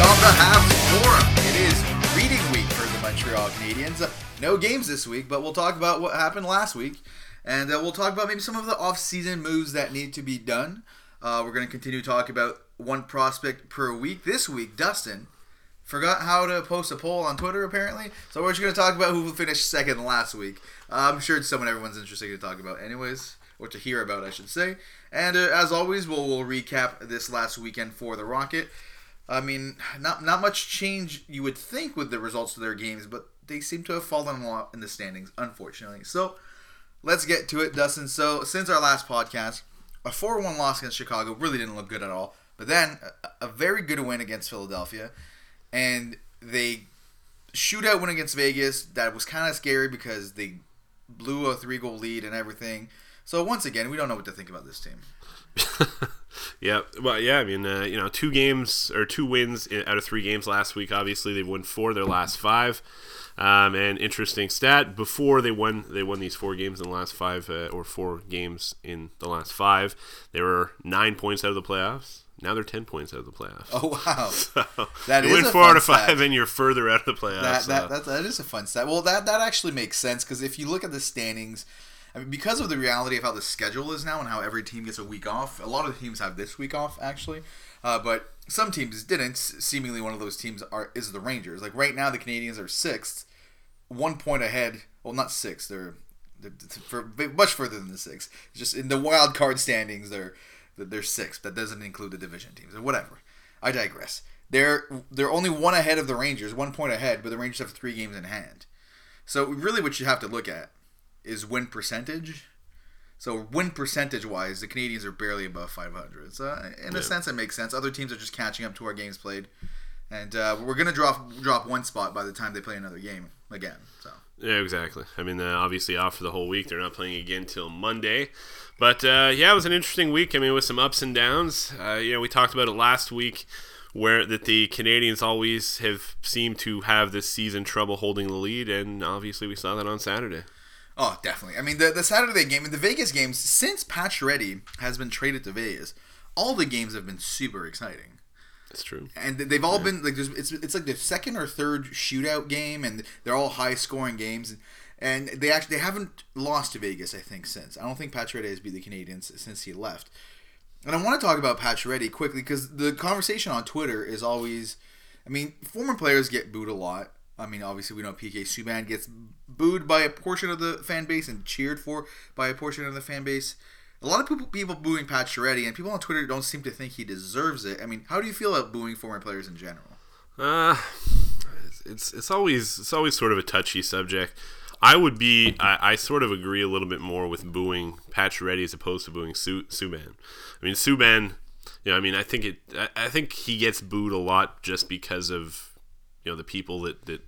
on the Habs Forum. It is reading week for the Montreal Canadiens. No games this week, but we'll talk about what happened last week, and uh, we'll talk about maybe some of the off-season moves that need to be done. Uh, we're going to continue to talk about one prospect per week. This week, Dustin forgot how to post a poll on Twitter apparently, so we're just going to talk about who finished second last week. Uh, I'm sure it's someone everyone's interested to talk about, anyways, or to hear about, I should say. And uh, as always, we'll, we'll recap this last weekend for the Rocket. I mean, not not much change you would think with the results of their games, but they seem to have fallen a lot in the standings, unfortunately. So let's get to it, Dustin. So since our last podcast, a 4-1 loss against Chicago really didn't look good at all. But then a, a very good win against Philadelphia, and they shootout win against Vegas that was kind of scary because they blew a three goal lead and everything. So once again, we don't know what to think about this team. Yeah, well, yeah. I mean, uh, you know, two games or two wins out of three games last week. Obviously, they've won four of their last five. Um, and interesting stat: before they won, they won these four games in the last five, uh, or four games in the last five. They were nine points out of the playoffs. Now they're ten points out of the playoffs. Oh wow, So, That you is win four out of stat. five, and you're further out of the playoffs. that, so- that, that, that is a fun stat. Well, that that actually makes sense because if you look at the standings, I mean, because of the reality of how the schedule is now and how every team gets a week off, a lot of the teams have this week off actually, uh, but some teams didn't. Seemingly, one of those teams are is the Rangers. Like right now, the Canadiens are sixth, one point ahead. Well, not sixth. They're, they're for, much further than the six. Just in the wild card standings, they're they're sixth. That doesn't include the division teams or whatever. I digress. They're they're only one ahead of the Rangers, one point ahead, but the Rangers have three games in hand. So really, what you have to look at is win percentage. So win percentage wise, the Canadiens are barely above 500. So in a Yeah. sense, it makes sense. Other teams are just catching up to our games played, and uh, we're gonna drop drop one spot by the time they play another game again. So Yeah, exactly. I mean, uh, obviously off for the whole week. They're not playing again till Monday. But uh, yeah, it was an interesting week. I mean, with some ups and downs. Uh, you know, we talked about it last week, where that the Canadiens always have seemed to have this season trouble holding the lead, and obviously we saw that on Saturday. Oh, definitely. I mean, the, the Saturday game and the Vegas games, since Pacioretty has been traded to Vegas, all the games have been super exciting. That's true. And they've all been like, there's, it's, it's like the second or third shootout game, and they're all high scoring games. And they actually they haven't lost to Vegas, I think, since. I don't think Pacioretty has beat the Canadiens since he left. And I want to talk about Pacioretty quickly because the conversation on Twitter is always, I mean, former players get booed a lot. I mean, obviously we know PK Subban gets booed by a portion of the fan base and cheered for by a portion of the fan base. A lot of people people booing Pacioretty, and people on Twitter don't seem to think he deserves it. I mean, how do you feel about booing former players in general? Uh, it's it's always it's always sort of a touchy subject. I would be I, I sort of agree a little bit more with booing Pat Pacioretty as opposed to booing Su, Subban. I mean Subban, you know, I mean I think it I, I think he gets booed a lot just because of you know the people that that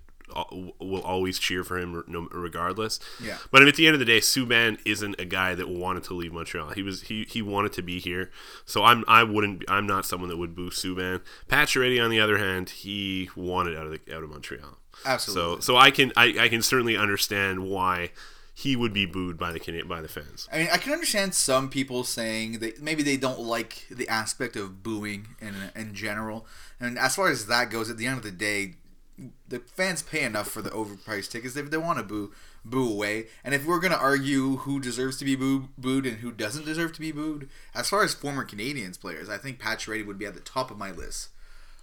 will always cheer for him regardless. Yeah. But at the end of the day, Subban isn't a guy that wanted to leave Montreal. He was he, he wanted to be here. So I'm I wouldn't I'm not someone that would boo Subban. Pacioretty on the other hand, he wanted out of the out of Montreal. Absolutely. So so I can I, I can certainly understand why he would be booed by the by the fans. I mean, I can understand some people saying that maybe they don't like the aspect of booing in in general. And as far as that goes, at the end of the day, the fans pay enough for the overpriced tickets. If they want to boo, boo away. And if we're gonna argue who deserves to be boo, booed and who doesn't deserve to be booed, as far as former Canadiens players, I think Patch Pacioretty would be at the top of my list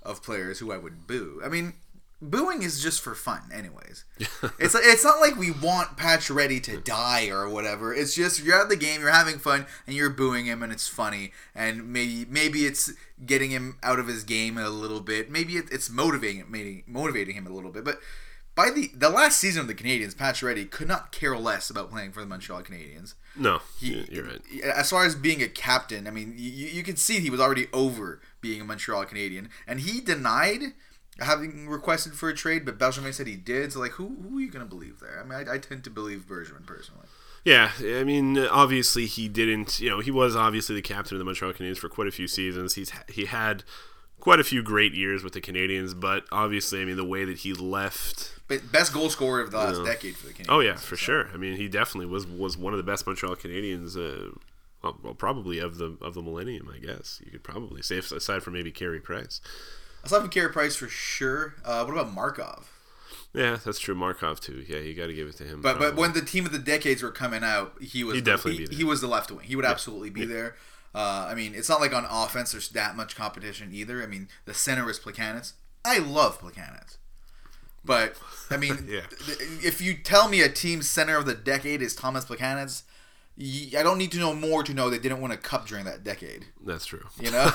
of players who I would boo. I mean. Booing is just for fun, anyways. it's it's not like we want Pacioretty to die or whatever. It's just you're at the game, you're having fun, and you're booing him, and it's funny. And maybe maybe it's getting him out of his game a little bit. Maybe it, it's motivating maybe motivating him a little bit. But by the the last season of the Canadiens, Pacioretty could not care less about playing for the Montreal Canadiens. No, He, you're right. As far as being a captain, I mean, you, you can see he was already over being a Montreal Canadian, and he denied having requested for a trade, but Bergevin said he did. So, like, who, who are you going to believe there? I mean, I, I tend to believe Bergevin personally. Yeah, I mean, obviously he didn't. You know, he was obviously the captain of the Montreal Canadiens for quite a few seasons. He's he had quite a few great years with the Canadiens, but obviously, I mean, the way that he left. But best goal scorer of the last Yeah. decade for the Canadiens. Oh yeah, for so. sure. I mean, he definitely was was one of the best Montreal Canadiens. Uh, well, well, probably of the of the millennium, I guess you could probably say, aside from maybe Carey Price. Aside from Carey Price for sure. Uh, what about Markov? Yeah, that's true. Markov too. Yeah, you got to give it to him. But but when the team of the decades were coming out, he was He'd definitely he, he was the left wing. He would absolutely be there. Uh, I mean, it's not like on offense there's that much competition either. I mean, the center is Plekanec. I love Plekanec. But I mean, Yeah. th- if you tell me a team's center of the decade is Thomas Plekanec, y- I don't need to know more to know they didn't win a cup during that decade. that's true. You know,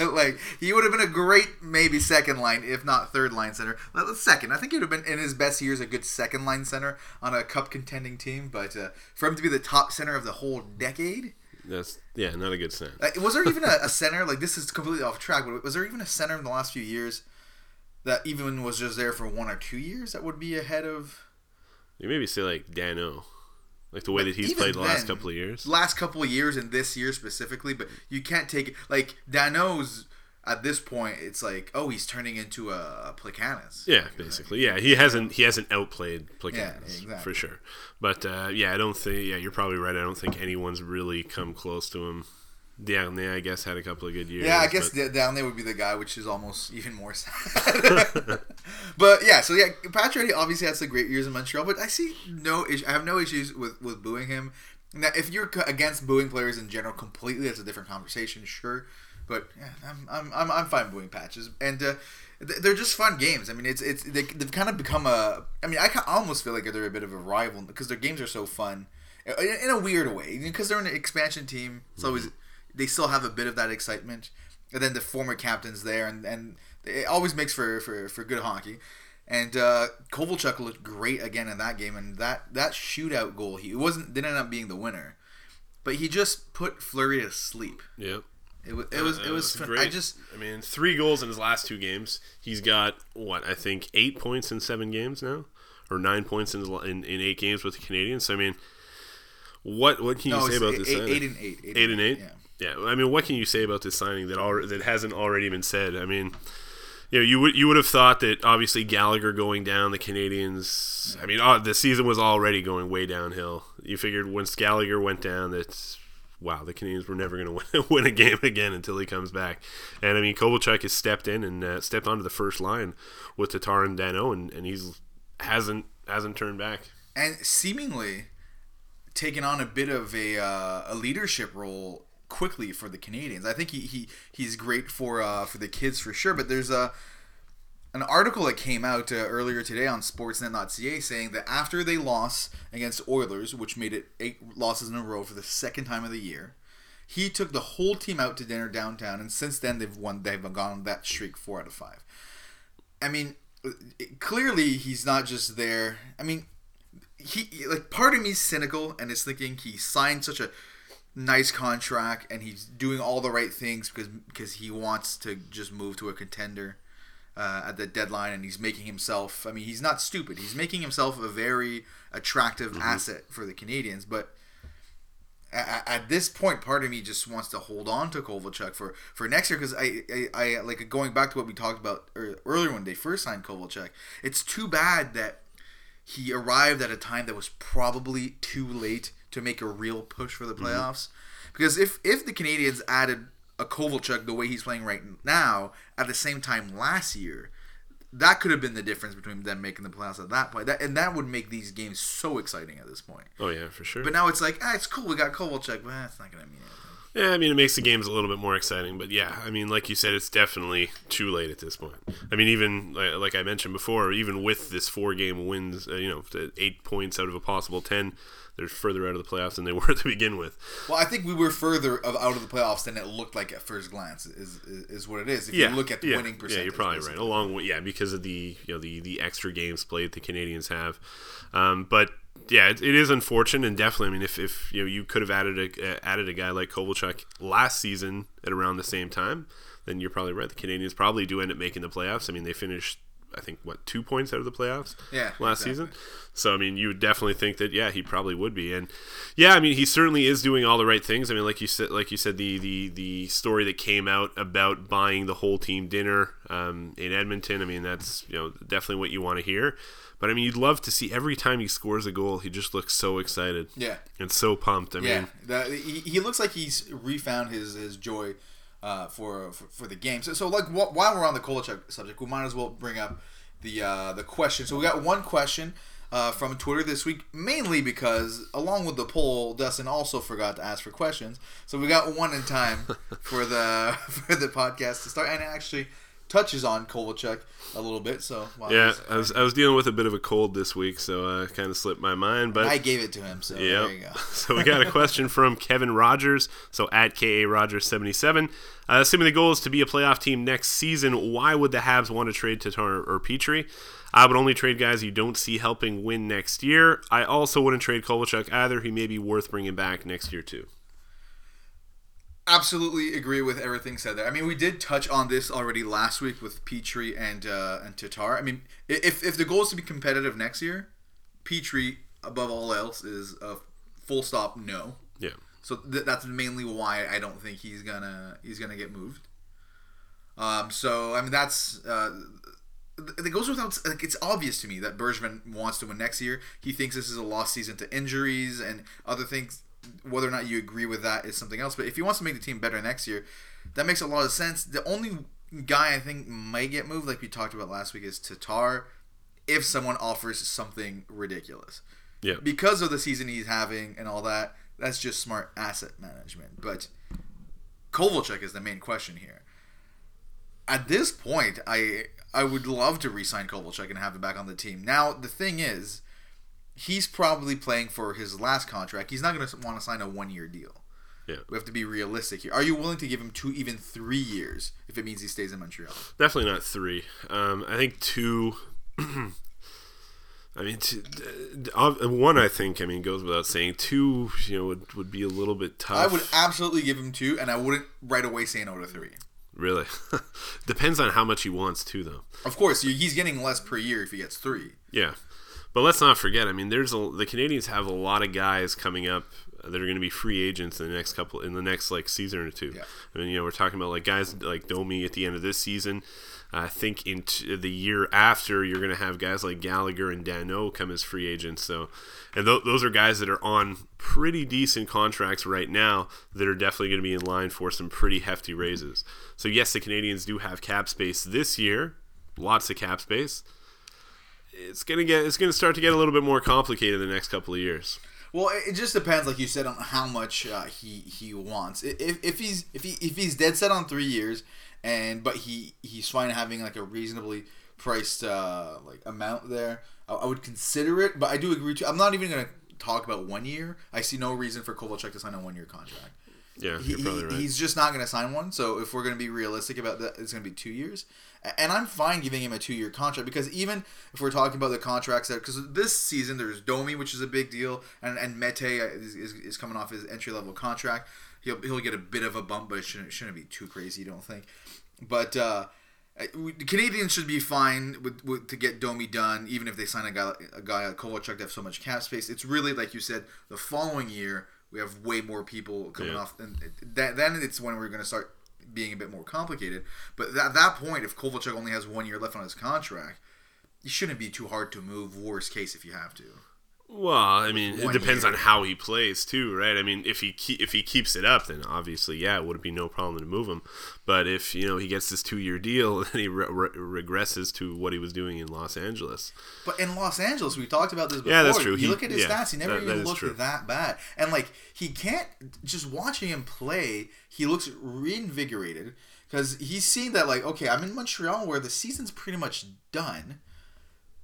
like he would have been a great maybe second line, if not third line center. Well, Second, I think he would have been in his best years a good second line center on a cup contending team. But uh, for him to be the top center of the whole decade, That's yeah, not a good center. like, was there even a, a center? Like this is completely off track, but was there even a center in the last few years that even was just there for one or two years that would be ahead of You maybe say like Danault, like the way that he's played the last couple of years. last couple of years and this year specifically? But you can't take it like Danault's. At this point, it's like, oh, he's turning into a, Plekanec. Yeah, basically. Yeah, he hasn't he hasn't outplayed Plekanec Yeah, exactly. for sure. But uh, yeah, I don't think. Yeah, you're probably right. I don't think anyone's really come close to him. Down I guess, had a couple of good years. Yeah, I guess but- d- down there would be the guy, which is almost even more sad. but yeah, so yeah, Pacioretty obviously had some great years in Montreal, but I see no issue. I have no issues with with booing him. Now, if you're against booing players in general completely, that's a different conversation, sure. But yeah, I'm I'm I'm, I'm fine booing patches, and uh, they're just fun games. I mean, it's it's they, they've kind of become a. I mean, I almost feel like they're a bit of a rival because their games are so fun, in, in a weird way. Because they're an expansion team, it's always they still have a bit of that excitement, and then the former captain's there, and and it always makes for for, for good hockey. And uh, Kovalchuk looked great again in that game, and that that shootout goal he it wasn't didn't end up being the winner, but he just put Fleury to sleep. Yep. It was it was Uh, it was great. I just I mean, three goals in his last two games. He's got what I think eight points in seven games now, or nine points in in, in eight games with the Canadiens. So I mean, what what can you no say about eight, this? eight, signing? eight and eight, eight, Eight and eight. Yeah. Yeah, I mean, what can you say about this signing that al- that hasn't already been said? I mean, you know, you would you would have thought that obviously Gallagher going down, the Canadiens. I mean, uh, the season was already going way downhill. You figured once Gallagher went down, that wow, the Canadiens were never going to win, a game again until he comes back. And I mean, Kovalchuk has stepped in and uh, stepped onto the first line with Tatar and Danault, and, and he's hasn't hasn't turned back. and seemingly taken on a bit of a, uh, a leadership role quickly for the Canadiens. I think he, he he's great for uh, for the kids for sure. But there's a an article that came out uh, earlier today on Sportsnet.ca saying that after they lost against Oilers, which made it eight losses in a row for the second time of the year, he took the whole team out to dinner downtown, and since then they've won. They've gone on that streak four out of five. I mean, clearly he's not just there. I mean, he like part of me's cynical and is thinking he signed such a nice contract and he's doing all the right things because because he wants to just move to a contender uh, at the deadline and he's making himself. I mean, he's not stupid. He's making himself a very attractive asset for the Canadiens, but. At, at this point, part of me just wants to hold on to Kovalchuk for, for next year because I, I, I like going back to what we talked about earlier when they first signed Kovalchuk. It's too bad that he arrived at a time that was probably too late to make a real push for the playoffs. Because if if the Canadiens added a Kovalchuk the way he's playing right now at the same time last year, that could have been the difference between them making the playoffs at that point. That and that would make these games so exciting at this point. Oh yeah, for sure. But now it's like, ah, it's cool. We got Kovalchuk, but that's not gonna mean anything. Yeah, I mean, it makes the games a little bit more exciting, but yeah, I mean, like you said, it's definitely too late at this point. I mean, even like, like I mentioned before, even with this four-game wins, uh, you know, eight points out of a possible ten, they're further out of the playoffs than they were to begin with. Well, I think we were further of out of the playoffs than it looked like at first glance. Is is, is what it is. If Yeah, you look at the yeah, winning percentage, yeah, you're probably right. basically. Along with yeah, because of the you know the the extra games played the Canadiens have, um, but yeah, it, it is unfortunate and definitely. I mean, if, if you know you could have added a uh, added a guy like Kovalchuk last season at around the same time, then you're probably right. The Canadiens probably do end up making the playoffs. I mean, they finished. I think what two points out of the playoffs Yeah, last exactly. season. So I mean, you would definitely think that yeah, he probably would be, and yeah, I mean, he certainly is doing all the right things. I mean, like you said, like you said, the the the story that came out about buying the whole team dinner um, in Edmonton. I mean, that's you know definitely what you want to hear. But I mean, you'd love to see every time he scores a goal, he just looks so excited Yeah. and so pumped. I Yeah, mean, that, he, he looks like he's refound his his joy uh, for, for for the game. So, so like wh- while we're on the Kovalchuk subject, we might as well bring up the uh, the question. So we got one question. Uh, from Twitter this week, mainly because along with the poll, Dustin also forgot to ask for questions. So we got one in time for the for the podcast to start, and actually touches on Kovalchuk a little bit. So wow, yeah, I was I was dealing with a bit of a cold this week, so uh, kind of slipped my mind. But I gave it to him. So yeah. there you go. so we got a question from Kevin Rogers. So at Ka Rogers seventy seven. Uh, assuming the goal is to be a playoff team next season, why would the Habs want to trade Tatar or Petry? I would only trade guys you don't see helping win next year. I also wouldn't trade Kovalchuk either. He may be worth bringing back next year too. Absolutely agree with everything said there. I mean, we did touch on this already last week with Petry and uh, and Tatar. I mean, if if the goal is to be competitive next year, Petry above all else is a full stop no. Yeah. So th- that's mainly why I don't think he's gonna he's gonna get moved. Um. So I mean, that's uh, it goes without like it's obvious to me that Bergevin wants to win next year. He thinks this is a lost season to injuries and other things. Whether or not you agree with that is something else. But if he wants to make the team better next year, that makes a lot of sense. The only guy I think might get moved, like we talked about last week, is Tatar. If someone offers something ridiculous, yeah, because of the season he's having and all that, that's just smart asset management. But Kovalchuk is the main question here. At this point, I I would love to re-sign Kovalchuk and have him back on the team. Now the thing is, he's probably playing for his last contract. He's not going to want to sign a one-year deal. Yeah. We have to be realistic here. Are you willing to give him two, even three years, if it means he stays in Montreal? Definitely not three. Um, I think two. I mean, two, one. I think. I mean, goes without saying. Two, you know, would, would be a little bit tough. I would absolutely give him two, and I wouldn't right away say no to three. Really? Depends on how much he wants too, though. Of course, he's getting less per year if he gets three. Yeah, but let's not forget. I mean, there's a, the Canadiens have a lot of guys coming up that are going to be free agents in the next couple in the next like season or two. Yeah. I mean, you know, we're talking about like guys like Domi at the end of this season. I think in t- the year after, you're going to have guys like Gallagher and Danault come as free agents. So, and th- those are guys that are on pretty decent contracts right now that are definitely going to be in line for some pretty hefty raises. So, yes, the Canadiens do have cap space this year, lots of cap space. It's gonna get it's gonna start to get a little bit more complicated in the next couple of years. Well, it just depends, like you said, on how much uh, he he wants. If, if he's if he if he's dead set on three years and but he he's fine having like a reasonably priced uh, like amount there. I, I, would consider it, but I do agree to. I'm not even gonna talk about one year. I see no reason for Kovalchuk to sign a one year contract. Yeah, he, right. He's just not going to sign one. So if we're going to be realistic about that, it's going to be two years. And I'm fine giving him a two year contract because even if we're talking about the contracts that because this season there's Domi, which is a big deal, and and Mete is, is, is coming off his entry level contract. He'll he'll get a bit of a bump, but it shouldn't shouldn't be too crazy. You don't think? But uh, the Canadiens should be fine with, with, to get Domi done, even if they sign a guy a guy like Kovalchuk to have so much cap space. It's really like you said, the following year we have way more people coming yeah. off, and that, then it's when we're going to start being a bit more complicated. But at that point, if Kovalchuk only has one year left on his contract, it shouldn't be too hard to move. Worst case, if you have to. Well, I mean, it depends year. on how he plays too, right? I mean, if he ke- if he keeps it up, then obviously, yeah, it would be no problem to move him. But if you know he gets this two year deal and he re- re- regresses to what he was doing in Los Angeles, but in Los Angeles, we talked about this before. Yeah, that's true. You he, look at his yeah, stats; he never that, even that looked true. that bad. And like he can't just watching him play, he looks reinvigorated because he's seen that like okay, I'm in Montreal where the season's pretty much done,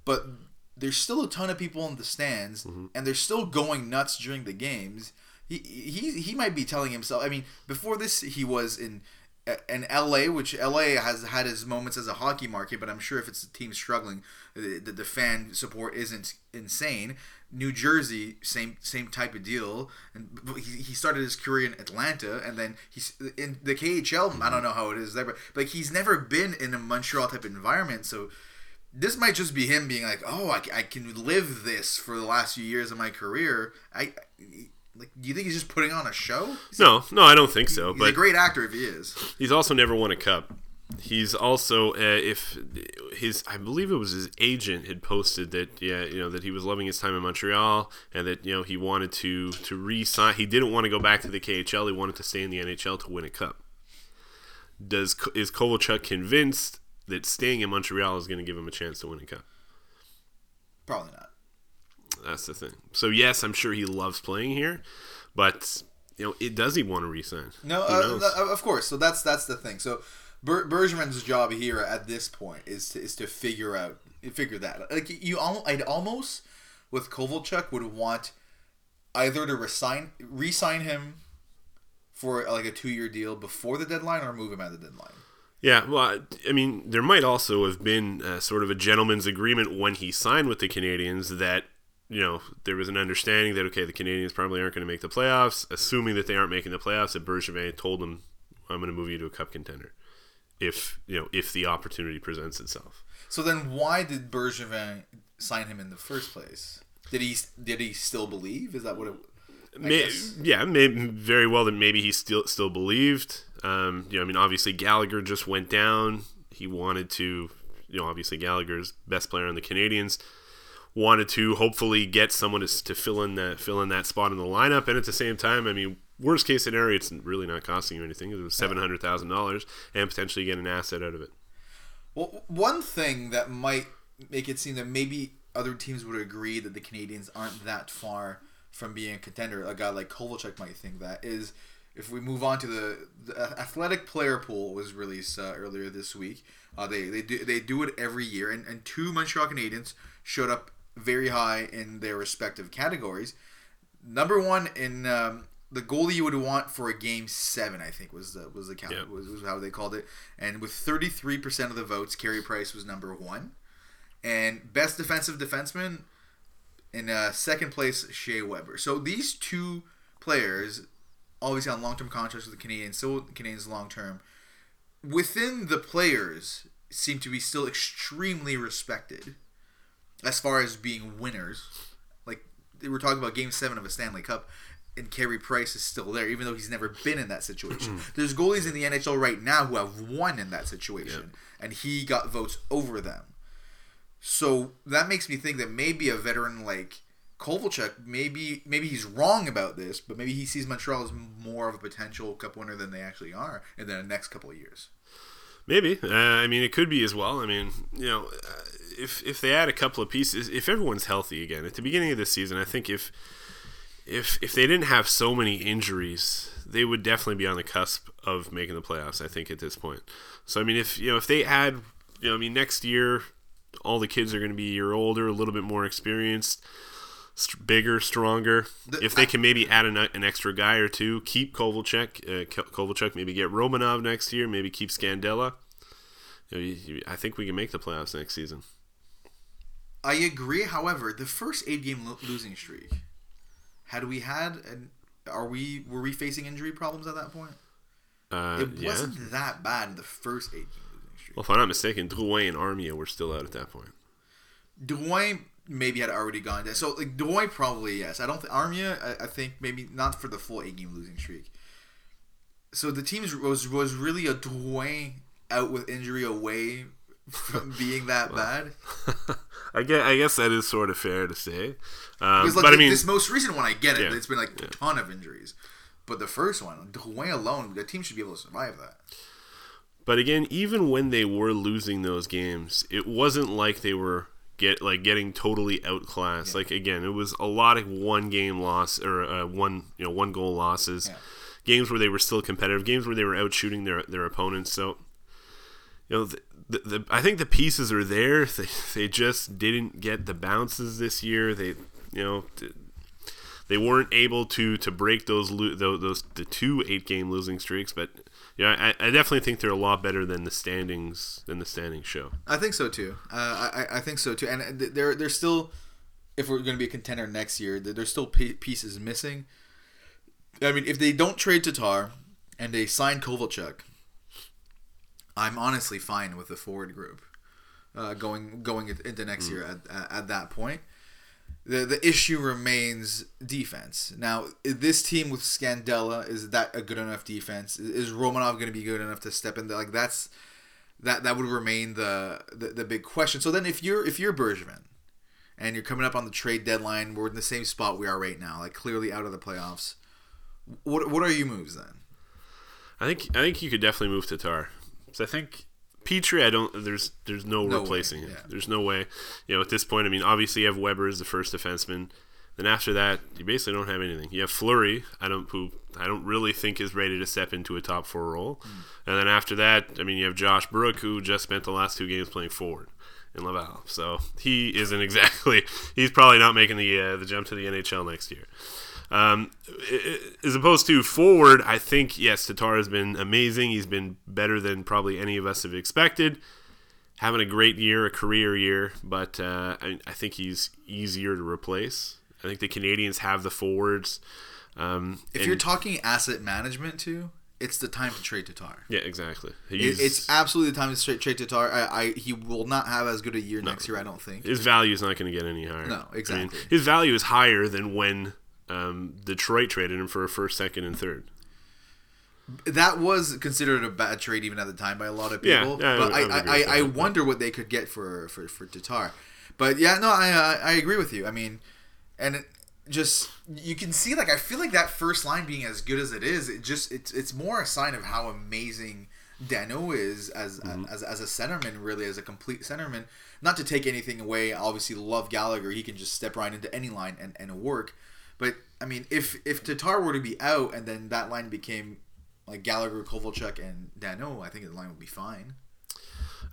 but there's still a ton of people in the stands, mm-hmm. and they're still going nuts during the games. He, he he might be telling himself. I mean, before this, he was in in LA, which LA has had his moments as a hockey market, but I'm sure if it's a team struggling, the, the, the fan support isn't insane. New Jersey, same same type of deal, and he, he started his career in Atlanta, and then he's in the KHL. I don't know how it is there, but like he's never been in a Montreal type environment, so this might just be him being like, "Oh, I, I can live this for the last few years of my career." I like. Do you think he's just putting on a show? no, no, I don't think so. He's but a great actor if he is. He's also never won a cup. He's also uh, if his I believe it was his agent had posted that yeah you know that he was loving his time in Montreal and that you know he wanted to to re-sign he didn't want to go back to the KHL he wanted to stay in the NHL to win a cup does is Kovalchuk convinced that staying in Montreal is going to give him a chance to win a cup? Probably not. That's the thing. So yes, I'm sure he loves playing here, but you know, it does he want to resign? No, uh, th- of course. So that's that's the thing. So Ber- Bergevin's job here at this point is to is to figure out figure that like you al- I'd almost with Kovalchuk would want either to resign re-sign him for like a two year deal before the deadline or move him at the deadline. Yeah, well, I mean, there might also have been uh, sort of a gentleman's agreement when he signed with the Canadiens that you know there was an understanding that okay, the Canadiens probably aren't going to make the playoffs. Assuming that they aren't making the playoffs, that Bergevin told them, "I'm going to move you to a Cup contender." If you know, if the opportunity presents itself. So then, why did Bergevin sign him in the first place? Did he did he still believe? Is that what it? May, yeah, may, very well that maybe he still still believed. Um, you know, I mean, obviously Gallagher just went down. He wanted to, you know, obviously Gallagher's best player on the Canadiens wanted to hopefully get someone to, to fill in that fill in that spot in the lineup, and at the same time, I mean, worst case scenario, it's really not costing you anything. It was seven hundred thousand dollars, and potentially get an asset out of it. Well, one thing that might make it seem that maybe other teams would agree that the Canadiens aren't that far from being a contender. A guy like Kovalchuk might think that is. If we move on to the, the athletic player pool was released uh, earlier this week. Uh, they they do they do it every year, and, and two Montreal Canadiens showed up very high in their respective categories. Number one in um, the goalie you would want for a game seven, I think was the was the count yep. was, was how they called it, and with thirty three percent of the votes, Carey Price was number one, and best defensive defenseman in uh, second place, Shea Weber. So these two players, obviously on long term contracts with the Canadiens, so the Canadiens long term, within the players seem to be still extremely respected as far as being winners. Like they were talking about Game Seven of a Stanley Cup, and Carey Price is still there, even though he's never been in that situation. There's goalies in the NHL right now who have won in that situation, yep. and he got votes over them. So that makes me think that maybe a veteran like Kovalchuk, maybe maybe he's wrong about this, but maybe he sees Montreal as more of a potential Cup winner than they actually are in the next couple of years. Maybe. Uh, I mean, it could be as well. I mean, you know, uh, if if they add a couple of pieces, if everyone's healthy again at the beginning of the season, I think if if if they didn't have so many injuries, they would definitely be on the cusp of making the playoffs. I think at this point. So I mean, if you know if they add, you know, I mean, next year all the kids are going to be a year older, a little bit more experienced, st- bigger, stronger. The, if they can maybe add an, an extra guy or two, keep Kovalchuk, uh, Kovalchuk, maybe get Romanov next year, maybe keep Scandella. You know, you, you, I think we can make the playoffs next season. I agree. However, the first eight game lo- losing streak, had we had, an, are we were we facing injury problems at that point? Uh, it wasn't that bad in the first eight game losing streak. Well, if I'm not mistaken, Drouin and Armia were still out at that point. Drouin maybe had already gone down. So like Drouin probably yes. I don't think Armia. I, I think maybe not for the full eight game losing streak. So the team was was really a Drouin out with injury away from being that bad. I guess, I guess that is sort of fair to say. Um, because, like, but I mean, this most recent one, I get it. Yeah, it's been like yeah. a ton of injuries. But the first one, Drouin alone, the team should be able to survive that. But again, even when they were losing those games, it wasn't like they were get like getting totally outclassed. Yeah. Like again, it was a lot of one game loss or uh, one you know one goal losses. Yeah. Games where they were still competitive. Games where they were out shooting their their opponents. So you know. The, the, the, I think the pieces are there. They, they just didn't get the bounces this year. They, you know, they weren't able to to break those those, those the two eight game losing streaks. But yeah, I, I definitely think they're a lot better than the standings than the standings show. I think so too. Uh, I I think so too. And they're they're still, if we're going to be a contender next year, there's still pieces missing. I mean, if they don't trade Tatar and they sign Kovalchuk I'm honestly fine with the forward group uh, going going into next mm. year at, at, at that point. The the issue remains defense. Now, this team with Scandella is that a good enough defense? Is Romanov going to be good enough to step in? There? Like that's that that would remain the, the the big question. So then, if you're if you're Bergevin and you're coming up on the trade deadline, we're in the same spot we are right now, like clearly out of the playoffs. What what are your moves then? I think I think you could definitely move Tatar. So I think Petry, I don't. There's there's no, No replacing way, him. yeah. There's no way. You know, at this point, I mean, obviously you have Weber as the first defenseman. Then after that, you basically don't have anything. You have Fleury, I don't who I don't really think is ready to step into a top four role. And then after that, I mean, you have Josh Brook, who just spent the last two games playing forward in Laval. So he isn't exactly. He's probably not making the uh, the jump to the NHL next year. Um, as opposed to forward, I think yes, Tatar has been amazing. He's been better than probably any of us have expected. Having a great year, a career year, but uh, I, I think he's easier to replace. I think the Canadiens have the forwards. Um, If and- you're talking asset management too, it's the time to trade Tatar. yeah, exactly. He's, it's absolutely the time to trade, trade Tatar. I, I he will not have as good a year next year. I don't think. his value is not going to get any higher. No, I mean, exactly. his value is higher than when um, Detroit traded him for a first, second, and third. That was considered a bad trade even at the time by a lot of people. yeah, I but would- I, I I, I, I wonder what they could get for for for Tatar. But yeah, no, I uh, I agree with you. I mean, and it just you can see like I feel like that first line being as good as it is, it just it's it's more a sign of how amazing Danault is as Mm-hmm. as as a centerman, really as a complete centerman. Not to take anything away, obviously love Gallagher. He can just step right into any line and, and work. But I mean, if if Tatar were to be out and then that line became like Gallagher, Kovalchuk, and Danault, I think the line would be fine.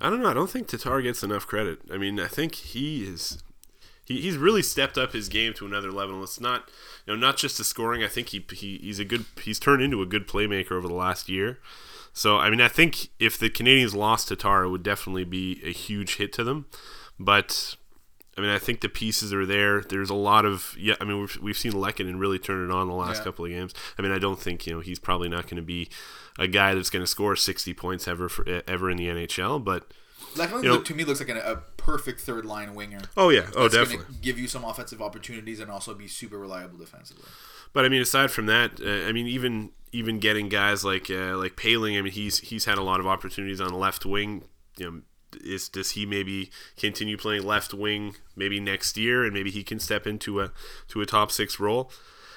I don't know. I don't think Tatar gets enough credit. I mean, I think he is. He, he's really stepped up his game to another level. It's not, you know, not just the scoring. I think he, he he's a good. He's turned into a good playmaker over the last year. So I mean, I think if the Canadiens lost Tatar, it would definitely be a huge hit to them. But I mean, I think the pieces are there. There's a lot of yeah. I mean, we've, we've seen Lehkonen really turn it on the last Yeah. couple of games. I mean, I don't think you know he's probably not going to be a guy that's going to score 60 points ever for, ever in the NHL. But Like You know- to me looks like an, a perfect third line winger. oh yeah, oh definitely. give you some offensive opportunities and also be super reliable defensively. But I mean, aside from that, uh, I mean, even even getting guys like uh, like Poehling, I mean, he's he's had a lot of opportunities on the left wing. You know, is does he maybe continue playing left wing maybe next year, and maybe he can step into a to a top six role.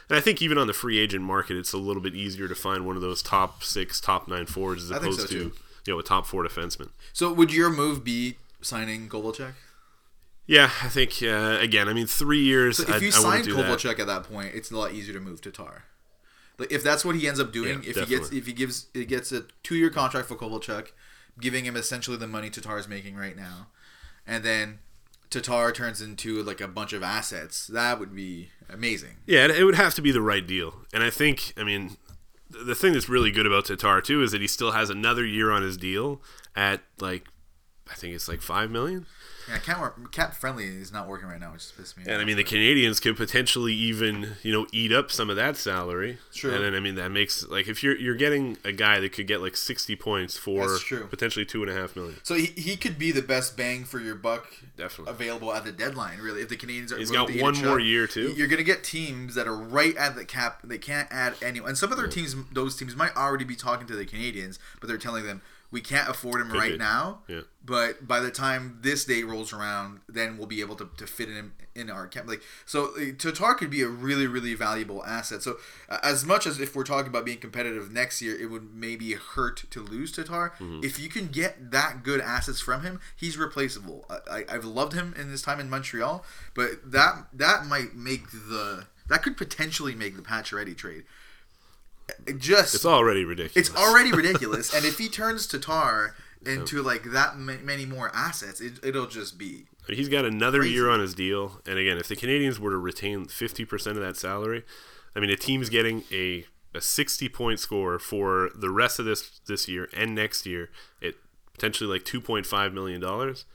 And I think even on the free agent market, it's a little bit easier to find one of those top six, top nine forwards as opposed so, to too. you know a top four defenseman. So would your move be signing Kovalchuk? Yeah, I think uh, again. I mean, three years. So if you I sign. Kovalchuk at that point, it's a lot easier to move Tatar. Like if that's what he ends up doing, Yeah, if he gets if he gives he gets a two year contract for Kovalchuk, giving him essentially the money Tatar is making right now, and then Tatar turns into like a bunch of assets, that would be amazing. Yeah, it, it would have to be the right deal. And I think, I mean, the thing that's really good about Tatar too is that he still has another year on his deal at like, I think it's like five million. Yeah, cap, cap friendly is not working right now, which pisses me off. And I mean, the Canadiens could potentially even, you know, eat up some of that salary. True. And then I mean, that makes like if you're you're getting a guy that could get like sixty points for potentially two and a half million. So he, he could be the best bang for your buck Definitely. available at the deadline. Really, if the Canadiens are He's got one more year, too. You're gonna get teams that are right at the cap. They can't add anyone. And some other teams, those teams might already be talking to the Canadiens, but they're telling them we can't afford him right be. now. Yeah. But by the time this date rolls around, then we'll be able to, to fit him in our camp. Like so, Tatar could be a really really valuable asset. So uh, as much as if we're talking about being competitive next year, it would maybe hurt to lose Tatar. Mm-hmm. If you can get that good assets from him, he's replaceable. I, I, I've loved him in his time in Montreal, but that that might make the that could potentially make the Pacioretty trade. Just It's already ridiculous. it's already ridiculous. and if he turns Tatar into like that ma- many more assets, it, it'll just be. He's got another Crazy. year on his deal, and again, if the Canadiens were to retain fifty percent of that salary, I mean, a team's getting a a sixty point score for the rest of this this year and next year at potentially like two point five million dollars.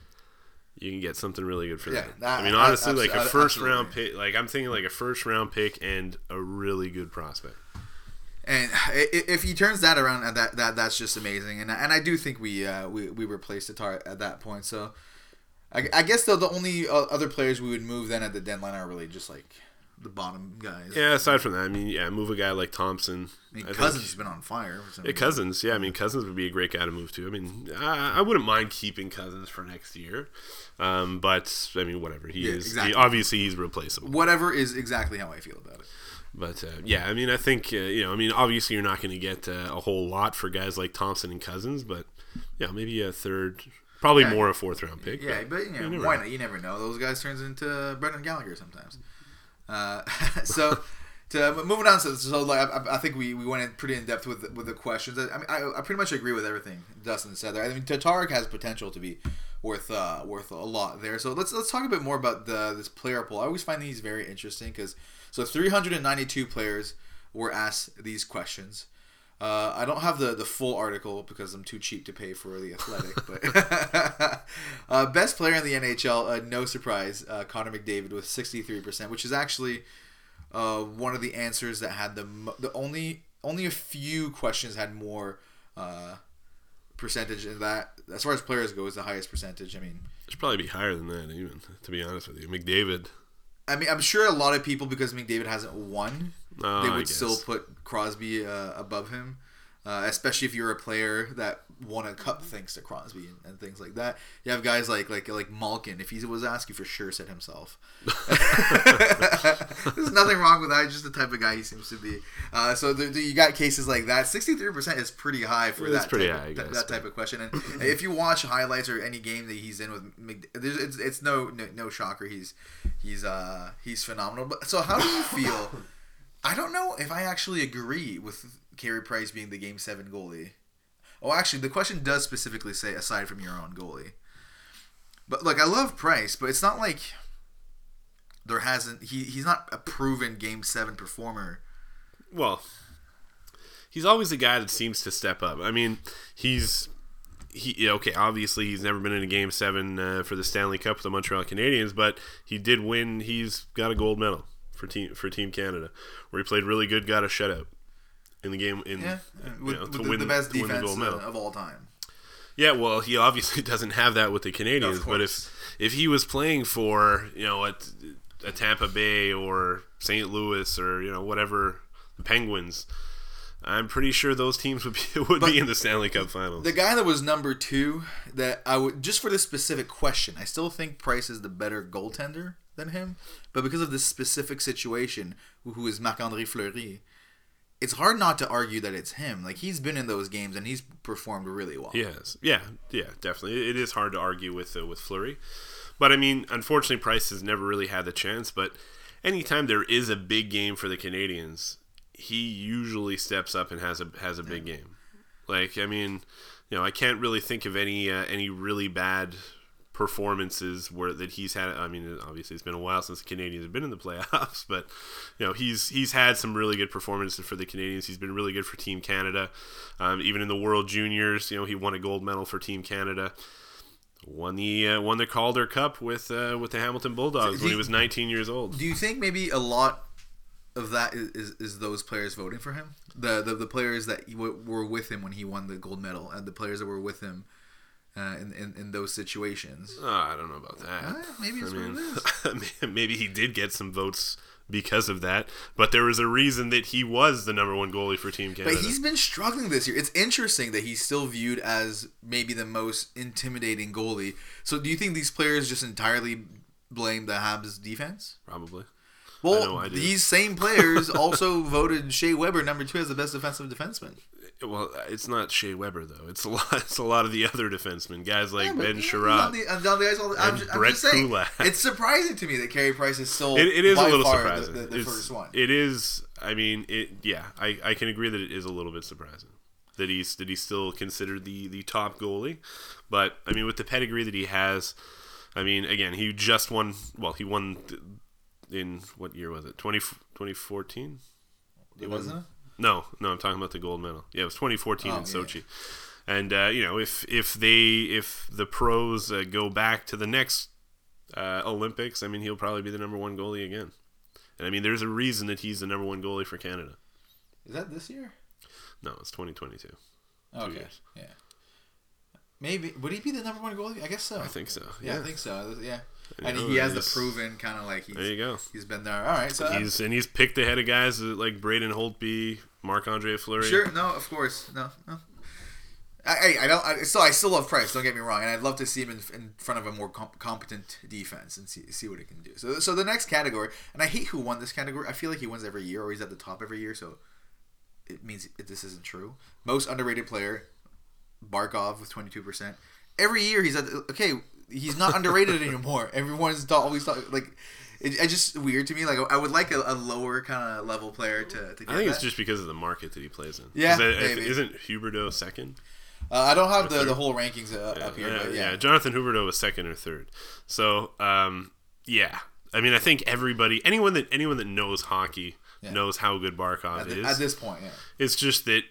You can get something really good for Yeah, that. that- I mean, I- honestly, like a first round pick, like I'm thinking like a first round pick and a really good prospect. And if he turns that around, uh, that that that's just amazing. And and I do think we uh, we we replaced Tatar at that point. So I, I guess though the only uh, other players we would move then at the deadline are really just like the bottom guys. Yeah, aside from that, I mean, yeah, move a guy like Thompson. I mean, I Cousins has been on fire. Yeah. Cousins. Yeah, I mean Cousins would be a great guy to move to. I mean, I, I wouldn't mind keeping Cousins for next year, um, but I mean, whatever. He Yeah, is. exactly. He, obviously, he's replaceable. Whatever is exactly how I feel about it. But uh, yeah, I mean, I think uh, you know, I mean, obviously you're not going to get uh, a whole lot for guys like Thompson and Cousins, but yeah, maybe a third, probably Yeah. more a fourth round pick. Yeah, but you know, never why know. not? You never know. Those guys turns into Brendan Gallagher sometimes. Uh, so, to moving on, so, so like I, I think we, we went in pretty in depth with with the questions. I mean, I, I pretty much agree with everything Dustin said there. I mean, Tatarek has potential to be worth uh, worth a lot there. So let's let's talk a bit more about the this player poll. I always find these very interesting because so 392 players were asked these questions. Uh, I don't have the, the full article because I'm too cheap to pay for the Athletic. But uh, best player in the NHL, uh, no surprise, uh, Connor McDavid with 63%, which is actually uh, one of the answers that had the mo- the only only a few questions had more uh, percentage in that. As far as players go, is the highest percentage. I mean, It should probably be higher than that, even to be honest with you. McDavid, I mean, I'm sure a lot of people because McDavid hasn't won, Oh, they would still put Crosby uh, above him. Uh, especially if you're a player that won a cup thanks to Crosby and, and things like that. You have guys like like like Malkin. If he was asked, he for sure said himself. There's nothing wrong with that. He's just the type of guy he seems to be. Uh, so there, there- you got cases like that. 63% is pretty high for It is that pretty type high, of, that, guess, that type of question. And if you watch highlights or any game that he's in with, it's, it's no, no no shocker. He's he's uh he's phenomenal. But so how do you feel? I don't know if I actually agree with Carey Price being the Game Seven goalie. Oh, actually, the question does specifically say aside from your own goalie. But look, I love Price, but it's not like there hasn't he he's not a proven Game Seven performer. well, he's always the guy that seems to step up. I mean, he's he okay. Obviously, he's never been in a game seven uh, for the Stanley Cup with the Montreal Canadiens, but he did win. He's got a gold medal for team for Team Canada, where he played really good, got a shutout in the game. In Yeah, you with, know, with to the, win the best win the defense gold uh, medal. of all time. Yeah, well, he obviously doesn't have that with the Canadiens. But if if he was playing for you know a, a Tampa Bay or St. Louis or you know whatever the Penguins, I'm pretty sure those teams would be would But be in the Stanley Cup Finals. The guy that was number two, that I would just for this specific question, I still think Price is the better goaltender than him, but because of this specific situation, who who is Marc Andre Fleury, it's hard not to argue that it's him. Like he's been in those games and he's performed really well. Yes, yeah, yeah, definitely. It is hard to argue with uh, with Fleury, but I mean, unfortunately, Price has never really had the chance. But anytime there is a big game for the Canadiens, he usually steps up and has a has a big game. Like, I mean, you know, I can't really think of any uh, any really bad performances where that he's had. I mean, obviously, it's been a while since the Canadiens have been in the playoffs, but you know, he's he's had some really good performances for the Canadiens. He's been really good for Team Canada, um, even in the World Juniors. You know, he won a gold medal for Team Canada. Won the uh, won the Calder Cup with uh, with the Hamilton Bulldogs do when he was 19 years old. Do you think maybe a lot of that is, is, is those players voting for him? The the, the players that were with him when he won the gold medal, and the players that were with him uh, in, in in those situations. Oh, I don't know about that. Uh, maybe it's I what mean, it maybe he did get some votes because of that, but there was a reason that he was the number one goalie for Team Canada. But he's been struggling this year. It's interesting that he's still viewed as maybe the most intimidating goalie. So do you think these players just entirely blame the Habs defense? Probably. Well, know I these same players also voted Shea Weber number two as the best defensive defenseman. Well, it's not Shea Weber though. It's a lot. It's a lot of the other defensemen, guys like Yeah, Ben Chiarot. the, the ice all the- I'm, just, I'm Brett just saying, Kulak. it's surprising to me that Carey Price is still It, it is a little surprising. The, the, the first one. It is. I mean, it. Yeah, I, I can agree that it is a little bit surprising that he's that he's still considered the the top goalie. But I mean, with the pedigree that he has, I mean, again, he just won. Well, he won in what year was it? 20, 2014? It wasn't? No, no, I'm talking about the gold medal. Yeah, it was 2014 Oh, in yeah. Sochi. And uh, you know, if if they if the pros uh, go back to the next uh, Olympics, I mean, he'll probably be the number one goalie again. And I mean, there's a reason that he's the number one goalie for Canada. Is that this year? No, it's 2022. Okay. Yeah. Maybe would he be the number one goalie? I guess so. I think so. Yeah, Yeah, I think so. Yeah. And know, he has the proven kind of like he's There you go. he's been there. All right, so He's and he's picked ahead of guys like Braden Holtby, Marc Andre Fleury. sure. No, of course, no, no. I, I don't. I, so I still love Price. Don't get me wrong, and I'd love to see him in, in front of a more comp- competent defense and see see what he can do. So so the next category, and I hate who won this category. I feel like he wins every year, or he's at the top every year. So it means it, this isn't true. Most underrated player, Barkov with twenty two percent. Every year he's at the, okay. He's not underrated anymore. Everyone's always talk, like. It, it's just weird to me. Like I would like a, a lower kind of level player to, to get I think it's just because of the market that he plays in. Yeah, Is that- maybe. isn't Huberdeau second? Uh, I don't have the, third. the whole rankings uh, up here, yeah, but yeah. Jonathan Huberdeau was second or third. So, um, yeah. I mean, I think everybody, anyone that anyone that knows hockey Yeah. knows how good Barkov At, the- is. at this point, yeah. it's just that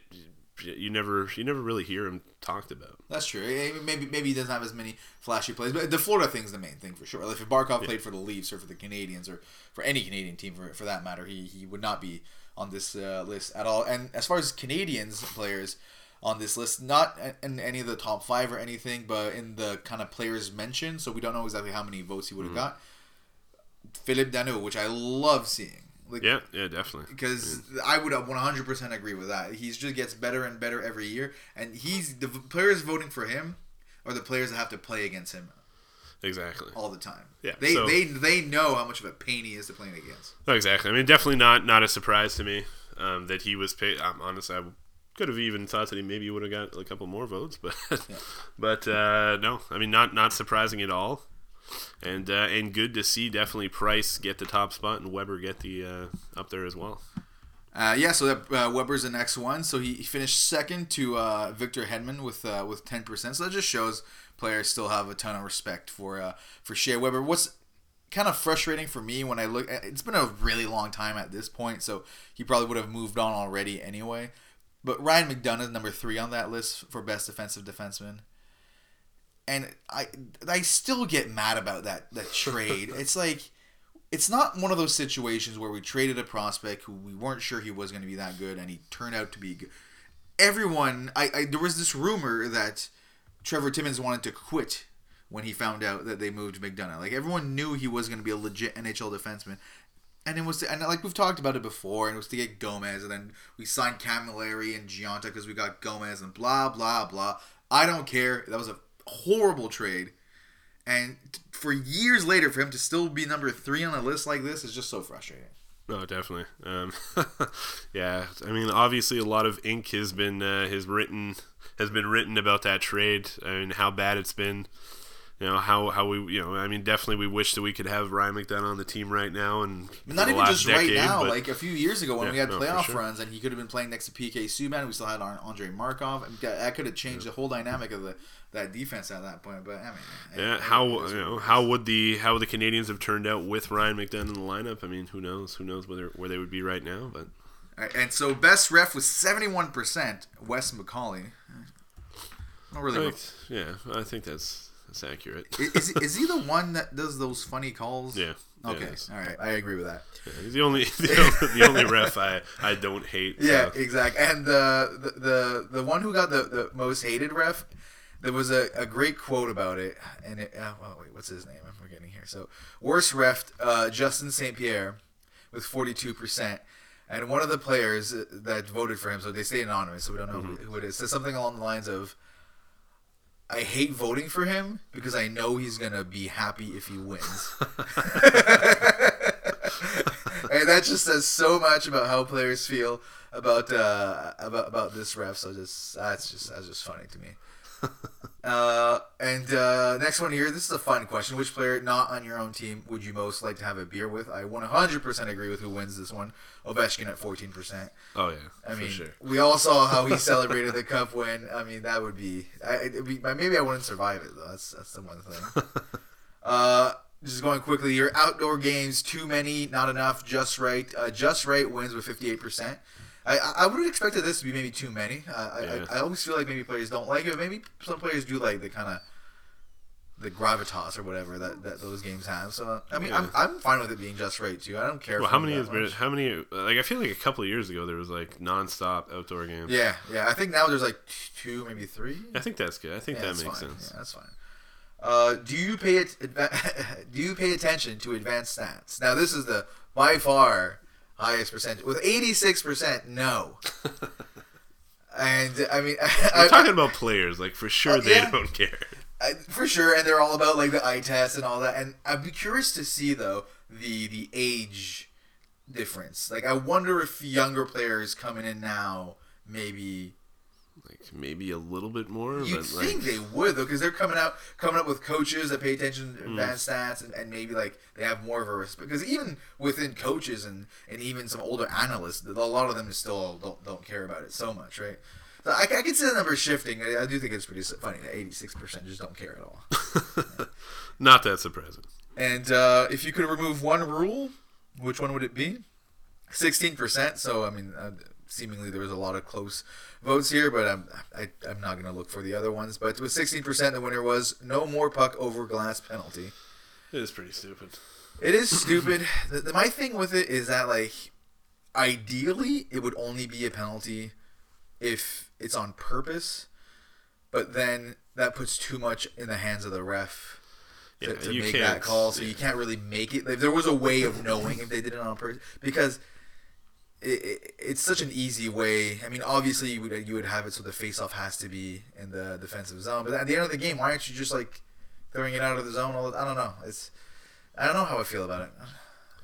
you never you never really hear him talked about. That's true. Maybe maybe he doesn't have as many flashy plays, but the Florida thing's the main thing for sure. Like if Barkov played for the Leafs or for the Canadiens or for any Canadian team for, for that matter, he, he would not be on this uh, list at all. And as far as Canadiens players on this list, not in any of the top five or anything, but in the kind of players mentioned, so we don't know exactly how many votes he would have got. Phillip Danault, which I love seeing. Like, Yeah, yeah, definitely. because I would 100% agree with that. He just gets better and better every year, and he's the players voting for him are the players that have to play against him Exactly. all the time. Yeah, they so- they they know how much of a pain he is to playing against. No, exactly. I mean, definitely not not a surprise to me um, that he was paid. Um, honestly, I could have even thought that he maybe would have got a couple more votes, but but uh, no, I mean, not not surprising at all. And uh, and good to see definitely Price get the top spot and Weber get the uh, up there as well. Uh, yeah, so that, uh, Weber's the next one. So he, he finished second to uh, Victor Hedman with uh, with ten percent. So that just shows players still have a ton of respect for uh, for Shea Weber. What's kind of frustrating for me when I look, it's been a really long time at this point, so he probably would have moved on already anyway. But Ryan McDonagh is number three on that list for best defensive defenseman. And I I still get mad about that that trade. it's like it's not one of those situations where we traded a prospect who we weren't sure he was going to be that good and he turned out to be good. Everyone, I, I there was this rumor that Trevor Timmins wanted to quit when he found out that they moved McDonagh. Like everyone knew he was going to be a legit NHL defenseman. And it was, to, and like we've talked about it before, and it was to get Gomez, and then we signed Camilleri and Gionta because we got Gomez, and blah blah blah. I don't care. That was a horrible trade, and for years later, for him to still be number three on a list like this is just so frustrating. No, definitely. Um, yeah, I mean, obviously, a lot of ink has been uh, has written has been written about that trade and how bad it's been. You know how how we you know I mean definitely we wish that we could have Ryan McDonagh on the team right now and not even just right now. but- Like a few years ago when Yeah, we had no, playoff sure. runs, and he could have been playing next to PK Subban. We still had our Andrei Markov. and that that could have changed the whole dynamic of the that defense at that point. But I mean, yeah, it- how it is you know how would the how would the Canadiens have turned out with Ryan McDonagh in the lineup? I mean, who knows? Who knows whether where they would be right now? But right, and so best ref was seventy one percent. Wes McCauley. Not really. I think- yeah, I think that's that's accurate. is, is he the one that does those funny calls? Yeah. yeah, Okay. is. All right. I agree with that. Yeah, he's the only the only, the only ref I, I don't hate. Yeah, so. exactly. And the, the the the one who got the, the most hated ref, there was a, a great quote about it. And it, uh, well, wait, what's his name? I'm forgetting here. So worst ref, uh, Justin St. Pierre, with 42 percent. And one of the players that voted for him, so they stay anonymous, so we don't know who- who it is, says something along the lines of, "I hate voting for him because I know he's gonna be happy if he wins." and that just says so much about how players feel about uh, about about this ref. So just that's just that's just funny to me. Uh, and uh, next one here. This is a fun question. Which player not on your own team would you most like to have a beer with? I 100% agree with who wins this one. Ovechkin at 14%. Oh yeah, I mean, sure. we all saw how he celebrated the cup win. I mean, that would be, I, it'd be maybe I wouldn't survive it though. That's that's the one thing. uh, just going quickly here. Outdoor games, too many, not enough, just right. Uh, just right wins with 58%. I, I would have expected this to be maybe too many. Uh, I, Yeah. I, I always feel like maybe players don't like it. Maybe some players do like the kind of the gravitas or whatever that, that those games have. So I mean, I'm, I'm fine with it being just right too. I don't care. Well, how many been? much. How many? Like I feel like a couple of years ago there was like nonstop outdoor games. Yeah, yeah. I think now there's like two, maybe three. I think that's good. I think Yeah, that makes fine. sense. Yeah, that's fine. Uh, do you pay it? adva- do you pay attention to advanced stats? Now, this is the by far highest percentage with eighty six percent. No, And I mean, I'm talking about players. Like for sure, Oh, they yeah. don't care. I, for sure, and they're all about like the eye test and all that. And I'd be curious to see though the the age difference. Like, I wonder if younger players coming in now maybe Like maybe a little bit more, you'd but like think they would though, because they're coming out coming up with coaches that pay attention Mm. to advanced stats and, and maybe like they have more of a respect. Because even within coaches and and even some older analysts, a lot of them still don't don't care about it so much, right? So I, I can see the numbers shifting. I, I do think it's pretty funny that eighty six percent just don't care at all. not that surprising. And uh, if you could remove one rule, which one would it be? Sixteen percent. So I mean, uh, seemingly there was a lot of close votes here, but I'm I, I'm not going to look for the other ones. But with sixteen percent, the winner was no more puck over glass penalty. It is pretty stupid. It is stupid. the, the, my thing with it is that like, ideally, it would only be a penalty if it's on purpose, but then that puts too much in the hands of the ref to, Yeah, to make that call. So yeah. you can't really make it. If there was a way of knowing if they did it on purpose, because it, it, it's such an easy way. I mean, obviously you would you would have it so the face-off has to be in the defensive zone, but at the end of the game, why aren't you just like throwing it out of the zone? All the, I don't know. It's I don't know how I feel about it.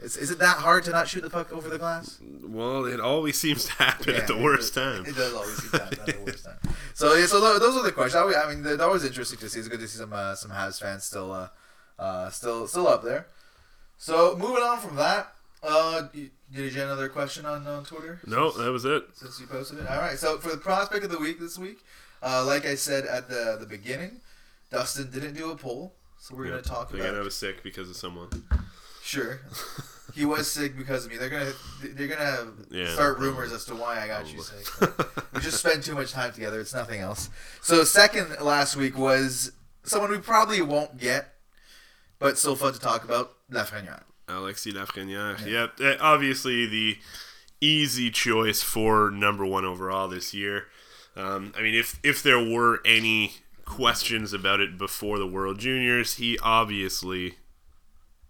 Is, is it that hard to not shoot the puck over the glass? Well, it always seems to happen at the it worst time. It does always seem to happen at the worst time. So yeah, so those are the questions. I, I mean, that was interesting to see. It's good to see some uh, some Habs fans still uh, uh, still still up there. So moving on from that, uh, did you get another question on, on Twitter? No, that was it. since you posted it. All right. So for the prospect of the week this week, uh, like I said at the the beginning, Dustin didn't do a poll, so we're Yeah, gonna talk Again, I was sick because of someone. Sure, he was sick because of me. They're gonna they're gonna Yeah, start rumors as to why I got you sick. But we just spend too much time together. It's nothing else. So second last week was someone we probably won't get, but still fun to talk about. Lafreniere. Alexis Lafreniere. Yep. eh, Obviously, the easy choice for number one overall this year. Um, I mean, if if there were any questions about it before the World Juniors, he obviously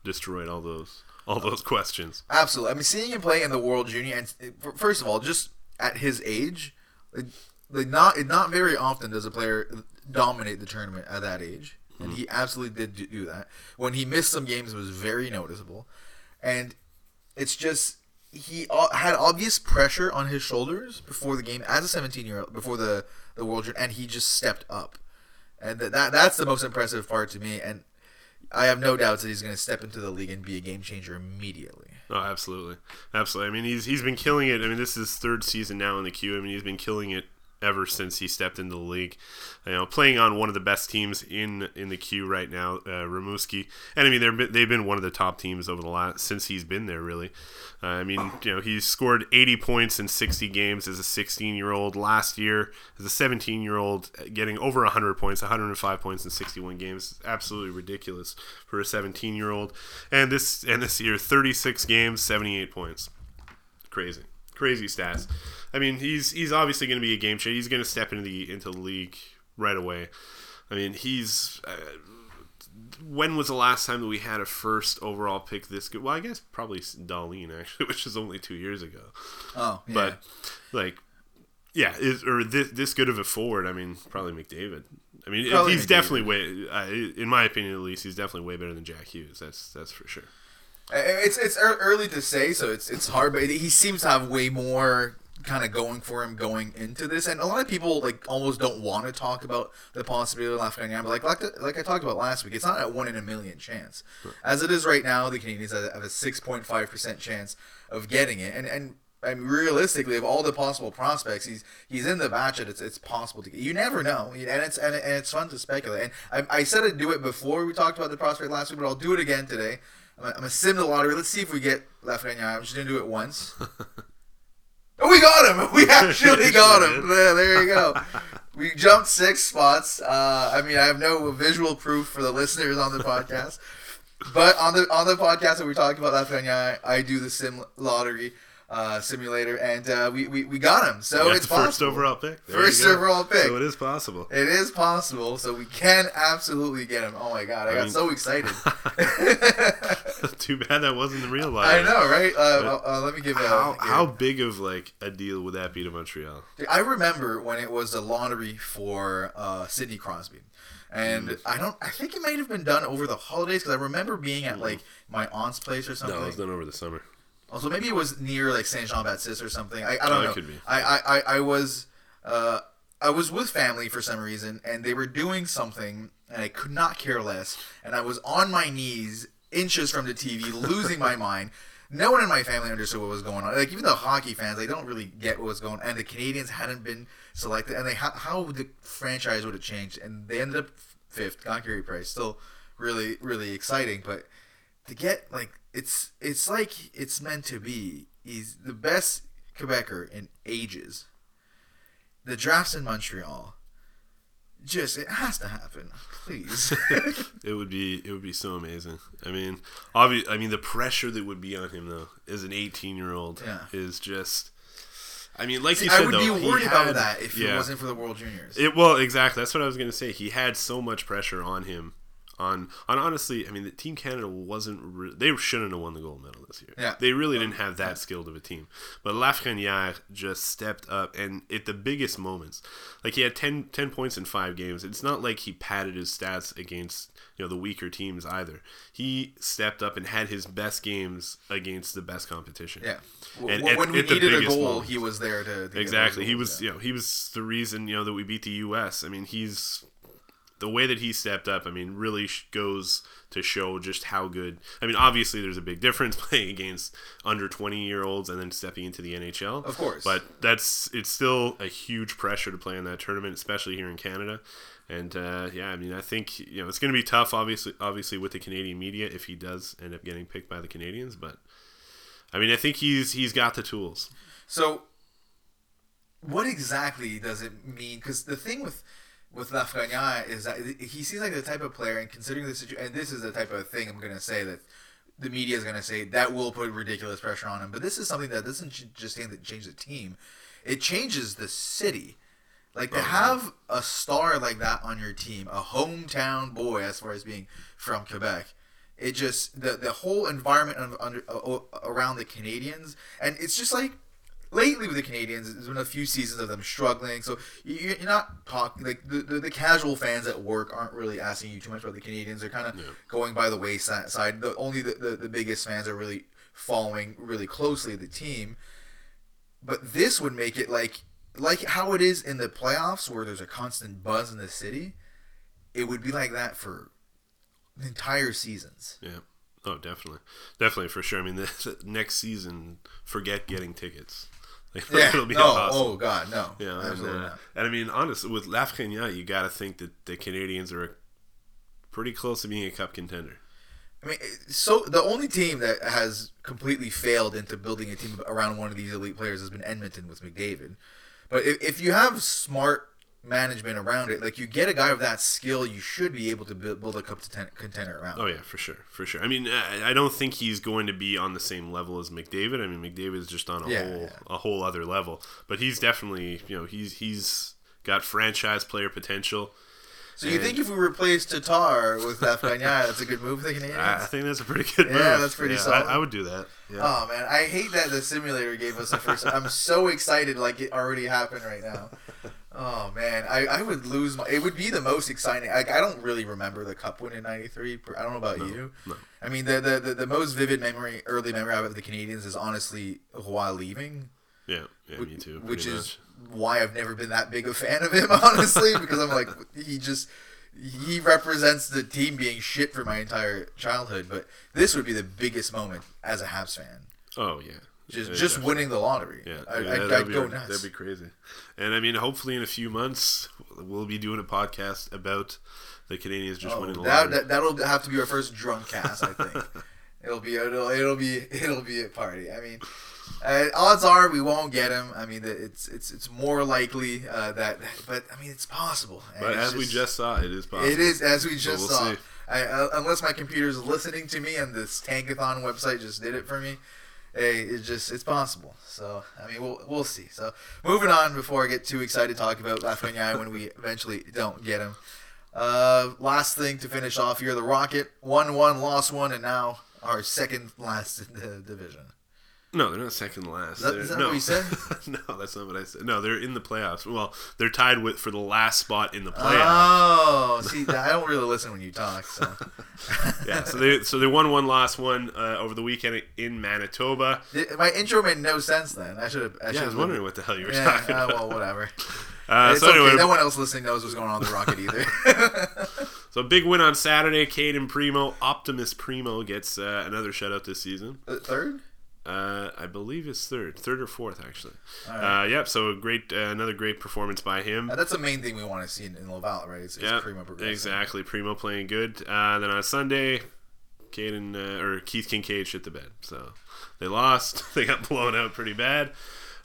destroyed all those all those questions. Absolutely. I mean, seeing him play in the World Junior, and first of all, just at his age, like, like not not very often does a player dominate the tournament at that age, and hmm. he absolutely did do- that. When he missed some games, it was very noticeable, and it's just he had obvious pressure on his shoulders before the game as a 17 year old before the the World and he just stepped up, and that, that that's the most impressive part to me, and. I have no doubts that he's going to step into the league and be a game changer immediately. Oh, absolutely, absolutely. I mean, he's he's been killing it. I mean, this is his third season now in the queue. I mean, he's been killing it ever since he stepped into the league. You know, playing on one of the best teams in in the queue right now, uh, Rimouski. And I mean, they're they've been one of the top teams over the last since he's been there. Really, uh, I mean, you know, he's scored 80 points in 60 games as a 16 year old. Last year, as a 17 year old, getting over 100 points, 105 points in 61 games, absolutely ridiculous for a 17 year old. And this and this year, 36 games, 78 points crazy, crazy stats. I mean, he's he's obviously going to be a game changer. He's going to step into the into the league right away. I mean, he's. Uh, when was the last time that we had a first overall pick this good? Well, I guess probably Dahlin actually, which was only two years ago. Oh, yeah. But like, yeah, is, or this, this good of a forward. I mean, probably McDavid. I mean, Probably he's McDavid. definitely way, uh, in my opinion at least, he's definitely way better than Jack Hughes. That's that's for sure. It's it's early to say, so it's it's hard. But he seems to have way more kind of going for him going into this, and a lot of people like almost don't want to talk about the possibility of Lafreniere. But like like, like I talked about last week, it's not a one in a million chance. As it is right now, the Canadiens have a six point five percent chance of getting it, and and. I mean, realistically, of all the possible prospects, he's he's in the batch that it's it's possible to get. You never know, and it's and, and it's fun to speculate. And I, I said I'd do it before we talked about the prospect last week, but I'll do it again today. I'm gonna, I'm gonna sim the lottery. Let's see if we get Lafreniere. I'm just gonna do it once. oh, we got him! We actually got him. There, there you go. We jumped six spots. Uh, I mean, I have no visual proof for the listeners on the podcast, but on the on the podcast that we talked about Lafreniere, I do the sim lottery uh, simulator, and uh, we, we we got him. So it's the first overall pick. There First overall pick. So it is possible. It is possible, so we can absolutely get him. Oh my god, I, I got mean- so excited. Too bad that wasn't in real life. I know, right? Uh, uh, let me give a. How, how big of like a deal would that be to Montreal? I remember when it was a lottery for uh, Sidney Crosby, and Mm. I don't. I think it might have been done over the holidays because I remember being at like my aunt's place or something. No, it was done over the summer. Also, maybe it was near like Saint Jean Baptiste or something. I, I don't Oh, it could be. I, I, I, I was uh, I was with family for some reason, and they were doing something, and I could not care less. And I was on my knees, inches from the TV, losing my mind. No one in my family understood what was going on. Like even the hockey fans, they don't really get what was going. on. And the Canadiens hadn't been selected, and they how, how the franchise would have changed. And they ended up fifth. Carey Price, still really really exciting, but to get like it's it's like it's meant to be. He's the best Quebecer in ages. The drafts in Montreal. Just it has to happen, please. It would be it would be so amazing. I mean, obvious. I mean, the pressure that would be on him though, as an 18 year old, Yeah. is just. I mean, like you I said, would though, be worried had- about that if yeah. it wasn't for the World Juniors. It well, exactly. That's what I was gonna say. He had so much pressure on him. On, on honestly, I mean, the Team Canada wasn't. Re- they shouldn't have won the gold medal this year. Yeah. they really didn't have that skilled of a team. But Lafreniere just stepped up, and at the biggest moments, like he had 10, 10 points in five games. It's not like he padded his stats against you know the weaker teams either. He stepped up and had his best games against the best competition. yeah. And at- when we the needed a goal, moments. he was there to, to Exactly. He was, yeah. you know, he was the reason, you know, that we beat the U.S. I mean, he's the way that he stepped up. I mean, really goes to show just how good. I mean, obviously, there's a big difference playing against under 20 year olds and then stepping into the NHL. Of course. but that's it's still a huge pressure to play in that tournament, especially here in Canada. And uh, yeah, I mean, I think you know it's going to be tough, obviously, obviously with the Canadian media if he does end up getting picked by the Canadiens. But I mean, I think he's he's got the tools. So, what exactly does it mean? Because the thing with with Lafreniere is that he seems like the type of player, and considering the situation, and this is the type of thing I'm going to say that the media is going to say that will put ridiculous pressure on him. But this is something that doesn't just change the team; it changes the city. Like to oh, have a star like that on your team, a hometown boy, as far as being from Quebec, it just the the whole environment of, under around the Canadiens, and it's just like lately with the Canadiens, there's been a few seasons of them struggling. So you- you're not talking like the, the, the casual fans at work aren't really asking you too much about the Canadiens. They're kind of going by the wayside. The only the, the, the biggest fans are really following really closely the team. But this would make it like like how it is in the playoffs where there's a constant buzz in the city. It would be like that for the entire seasons. Yeah. Oh, definitely, definitely for sure. I mean, the, the next season, forget getting tickets. Like, Yeah. it'll be no. impossible. Oh God, no. Yeah, and, Absolutely uh, not. and I mean, honestly, with Lafreniere, you got to think that the Canadiens are pretty close to being a cup contender. I mean, so the only team that has completely failed into building a team around one of these elite players has been Edmonton with McDavid. But if, if you have smart management around it, like you get a guy of that skill, you should be able to build, build a cup conten- contender around. Oh yeah, for sure, for sure. I mean, I, I don't think he's going to be on the same level as McDavid. I mean, McDavid is just on a Yeah, whole yeah. a whole other level. But he's definitely, you know, he's he's got franchise player potential. So you think if we replace Tatar with that Lafreniere, that's a good move for the Canadiens? I, I think that's a pretty good move. Yeah, that's pretty I- solid. I, would do that. Yeah. Oh man, I hate that the simulator gave us the first. I'm so excited, like it already happened right now. Oh man, I, I would lose my. It would be the most exciting. Like I don't really remember the cup win in '93. I don't know about you. no. I mean, the, the the the most vivid memory, early memory I have of the Canadiens is honestly Roy leaving, yeah, yeah, me too. which pretty is much. why I've never been that big a fan of him, honestly, because I'm like he just he represents the team being shit for my entire childhood. But this would be the biggest moment as a Habs fan. Oh yeah. Just Yeah, just definitely. winning the lottery. Yeah, I, yeah, I'd be, go That'd be crazy. And I mean, hopefully in a few months we'll be doing a podcast about the Canadiens just Oh, winning the that, lottery. that that'll have to be our first drunk cast. I think it'll be it'll, it'll be it'll be a party. I mean, uh, odds are we won't get him. I mean, it's it's it's more likely uh, that, but I mean, it's possible. And but it's as we just saw, it is possible. it is as we just we'll saw. I, uh, unless my computer's listening to me and this Tankathon website just did it for me, hey, it's just it's possible. So I mean, we'll we'll see. So moving on before I get too excited to talk about Lafreniere when we eventually don't get him. Uh, last thing to finish off here, the Rocket one one lost one, and now our second last in the division. No, they're not second last. Is that- is that no. what you said? no, that's not what I said. No, they're in the playoffs. Well, they're tied with for the last spot in the playoffs. Oh, see, I don't really listen when you talk. So. yeah, so they so they won one last one uh, over the weekend in Manitoba. My intro made no sense then. I should have. I, Yeah, I was wondering what the hell you were Yeah, talking uh, about. well, whatever. Uh, so okay. anyway, No one else listening knows what's going on with the Rocket either. so big win on Saturday. Cayden Primeau, Optimus Primeau, gets uh, another shutout this season. The Third? Uh, I believe it's third, third or fourth actually. Alright. Uh, yep. So a great, uh, another great performance by him. Uh, That's the main thing we want to see in, in Laval, right? It's, Yeah, Primeau exactly. Primeau playing good. Uh, then on Sunday, Cayden uh, or Keith Kinkaid shit the bed. So they lost. they got blown out pretty bad.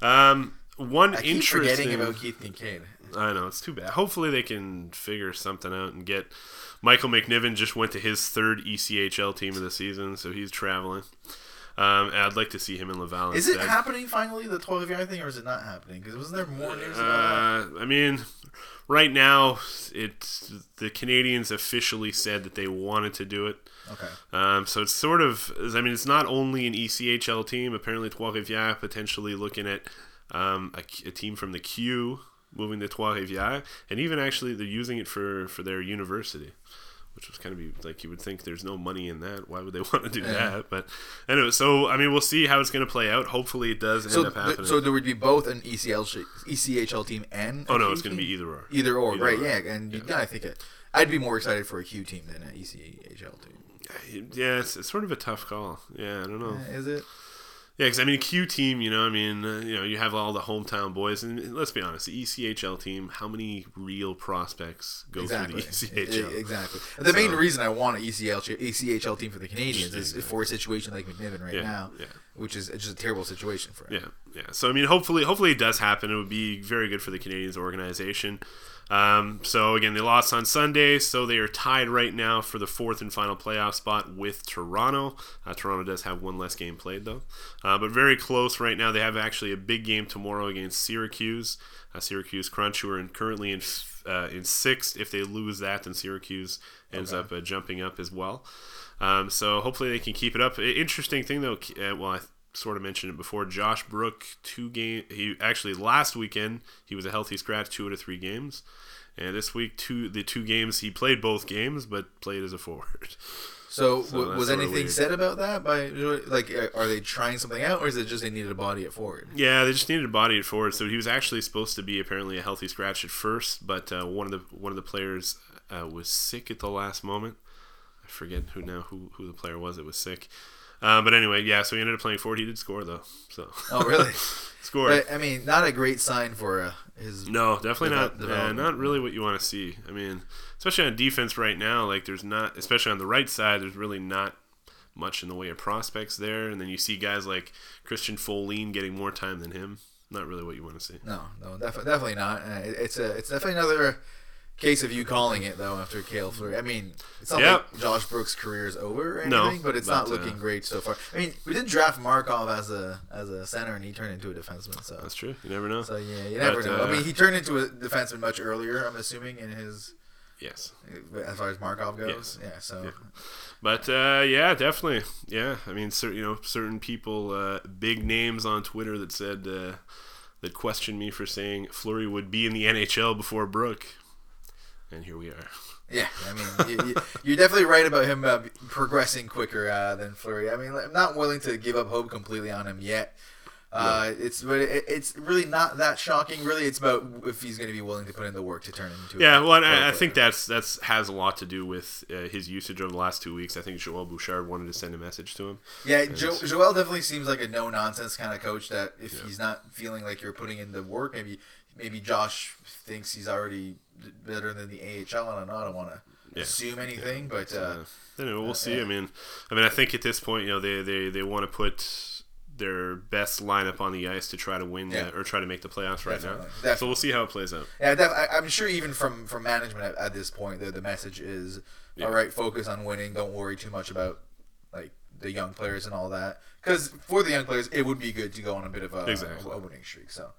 Um, one I keep interesting. forgetting about Keith Kinkaid. I know it's too bad. Hopefully they can figure something out and get. Michael McNiven just went to his third ECHL team of the season, so he's traveling. Um, and I'd like to see him in Laval. Is it happening finally, the 12 yard thing, or is it not happening? Because wasn't there more news about Uh, I mean, right now, it the Canadiens officially said that they wanted to do it. Okay. Um, so it's sort of, I mean, it's not only an ECHL team. Apparently, Trois-Rivières potentially looking at um, a, a team from the Q moving to Trois-Rivières, and even actually they're using it for for their university, which was kind of like you would think there's no money in that. Why would they want to do Yeah. that? But anyway, so I mean, we'll see how it's going to play out. Hopefully, it does end So, up happening. th- so there would be both an ECL sh- ECHL team and. oh no, it's going to be either or. Either or, Either right? or. Yeah, and you gotta think it. I'd be more excited for a Q team than an ECHL team. Yeah, it's, it's sort of a tough call. Yeah, I don't know. Uh, Is it? Yeah, because I mean, Q team, you know, I mean, uh, you know, you have all the hometown boys, and let's be honest, the ECHL team, how many real prospects go Exactly. through the ECHL? exactly. The main reason I want an ECHL, ECHL team for the Canadiens is for a situation like McNiven right Yeah, now, yeah. which is just a terrible situation for him. Yeah, yeah. So I mean, hopefully, hopefully it does happen. It would be very good for the Canadiens organization. Um, so again, they lost on Sunday, so they are tied right now for the fourth and final playoff spot with Toronto. Uh, Toronto does have one less game played though, uh, but very close right now. They have actually a big game tomorrow against Syracuse. Uh, Syracuse Crunch, who are in, currently in uh, in sixth. If they lose that, then Syracuse ends Okay. up uh, jumping up as well. Um, so hopefully they can keep it up. Interesting thing though, uh, well I sort of mentioned it before. Josh Brook two game. He actually last weekend he was a healthy scratch two out of three games, and this week two the two games he played both games but played as a forward. So, So w- was anything weird. said about that? By like, are they trying something out, or is it just they needed a body at forward? Yeah, they just needed a body at forward. So he was actually supposed to be apparently a healthy scratch at first, but uh, one of the one of the players uh, was sick at the last moment. I forget who now who who the player was that was sick. Uh, but anyway, yeah. So he ended up playing forward. He did score though. So Oh, really? score. but I mean, not a great sign for uh, his. No, definitely not. Uh, development. not really what you want to see. I mean, especially on defense right now. Like, there's not, especially on the right side. There's really not much in the way of prospects there. And then you see guys like Christian Folin getting more time than him. Not really what you want to see. No, no, definitely, definitely not. Uh, it- it's a, it's definitely another case of you calling it though after Cale Fleury. I mean, it's not Yep. like Josh Brooks' career is over or No, anything, but it's not but, uh, looking great so far. I mean, we did draft Markov as a as a center, and he turned into a defenseman. So, That's true. You never know. so yeah, you never But, know. I uh, mean, he turned into a defenseman much earlier. I'm assuming in his yes. as far as Markov goes. Yeah, so. Yeah. But uh, yeah, definitely. Yeah, I mean, cer- you know, certain people, uh, big names on Twitter that said uh, that questioned me for saying Fleury would be in the NHL before Brook, and here we are. Yeah, I mean, you, you're definitely right about him uh, progressing quicker uh, than Fleury. I mean, I'm not willing to give up hope completely on him yet. Uh, It's but it, it's really not that shocking. Really, it's about if he's going to be willing to put in the work to turn into. Yeah, a well, I, I think that's that's has a lot to do with uh, his usage over the last two weeks. I think Joel Bouchard wanted to send a message to him. Yeah, jo- Joel definitely seems like a no nonsense kind of coach. That if he's not feeling like you're putting in the work, maybe maybe Josh thinks he's already better than the AHL. Don't. I don't want to Yeah. assume anything, but uh, Uh, anyway, we'll see. yeah. I mean, I mean, I think at this point, you know, they they, they want to put their best lineup on the ice to try to win Yeah. the, or try to make the playoffs right Definitely. now. So we'll see how it plays out. Yeah, def- I, I'm sure even from from management at, at this point, the the message is, Yeah. all right, focus on winning. Don't worry too much about like the young players and all that. Because for the young players, it would be good to go on a bit of a, Exactly. a winning streak. So.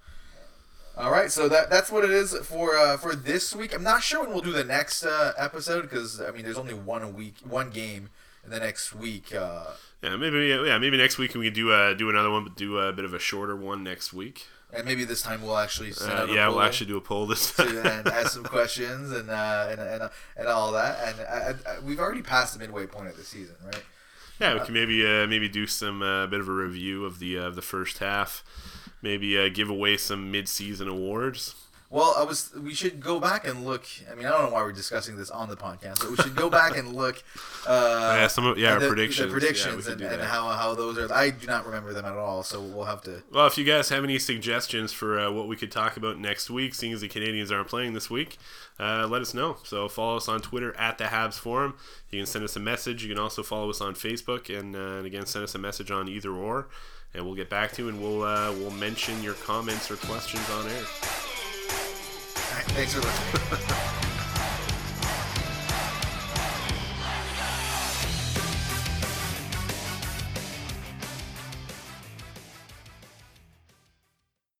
All right, so that that's what it is for uh, for this week. I'm not sure when we'll do the next uh, episode because I mean, there's only one a week, one game in the next week. Uh, Yeah, maybe yeah, maybe next week we can do uh, do another one, but do a bit of a shorter one next week. and maybe this time we'll actually Uh, yeah, poll we'll actually do a poll this to, time. and ask some questions and uh, and, and and all that. And I, I, we've already passed the midway point of the season, right? yeah, we can maybe uh, maybe do some uh, bit of a review of the uh, of the first half. Maybe uh, give away some mid season awards. Well, I was. We should go back and look. I mean, I don't know why we're discussing this on the podcast, but we should go back and look. Uh, yeah, some of, yeah, our the, predictions. The predictions could and, and how how those are. I do not remember them at all, so we'll have to. Well, if you guys have any suggestions for uh, what we could talk about next week, seeing as the Canadiens aren't playing this week, uh, let us know. So follow us on Twitter at the Habs Forum. You can send us a message. You can also follow us on Facebook, and, uh, and again, send us a message on either or, and we'll get back to you, and we'll uh, we'll mention your comments or questions on air. Thanks for listening.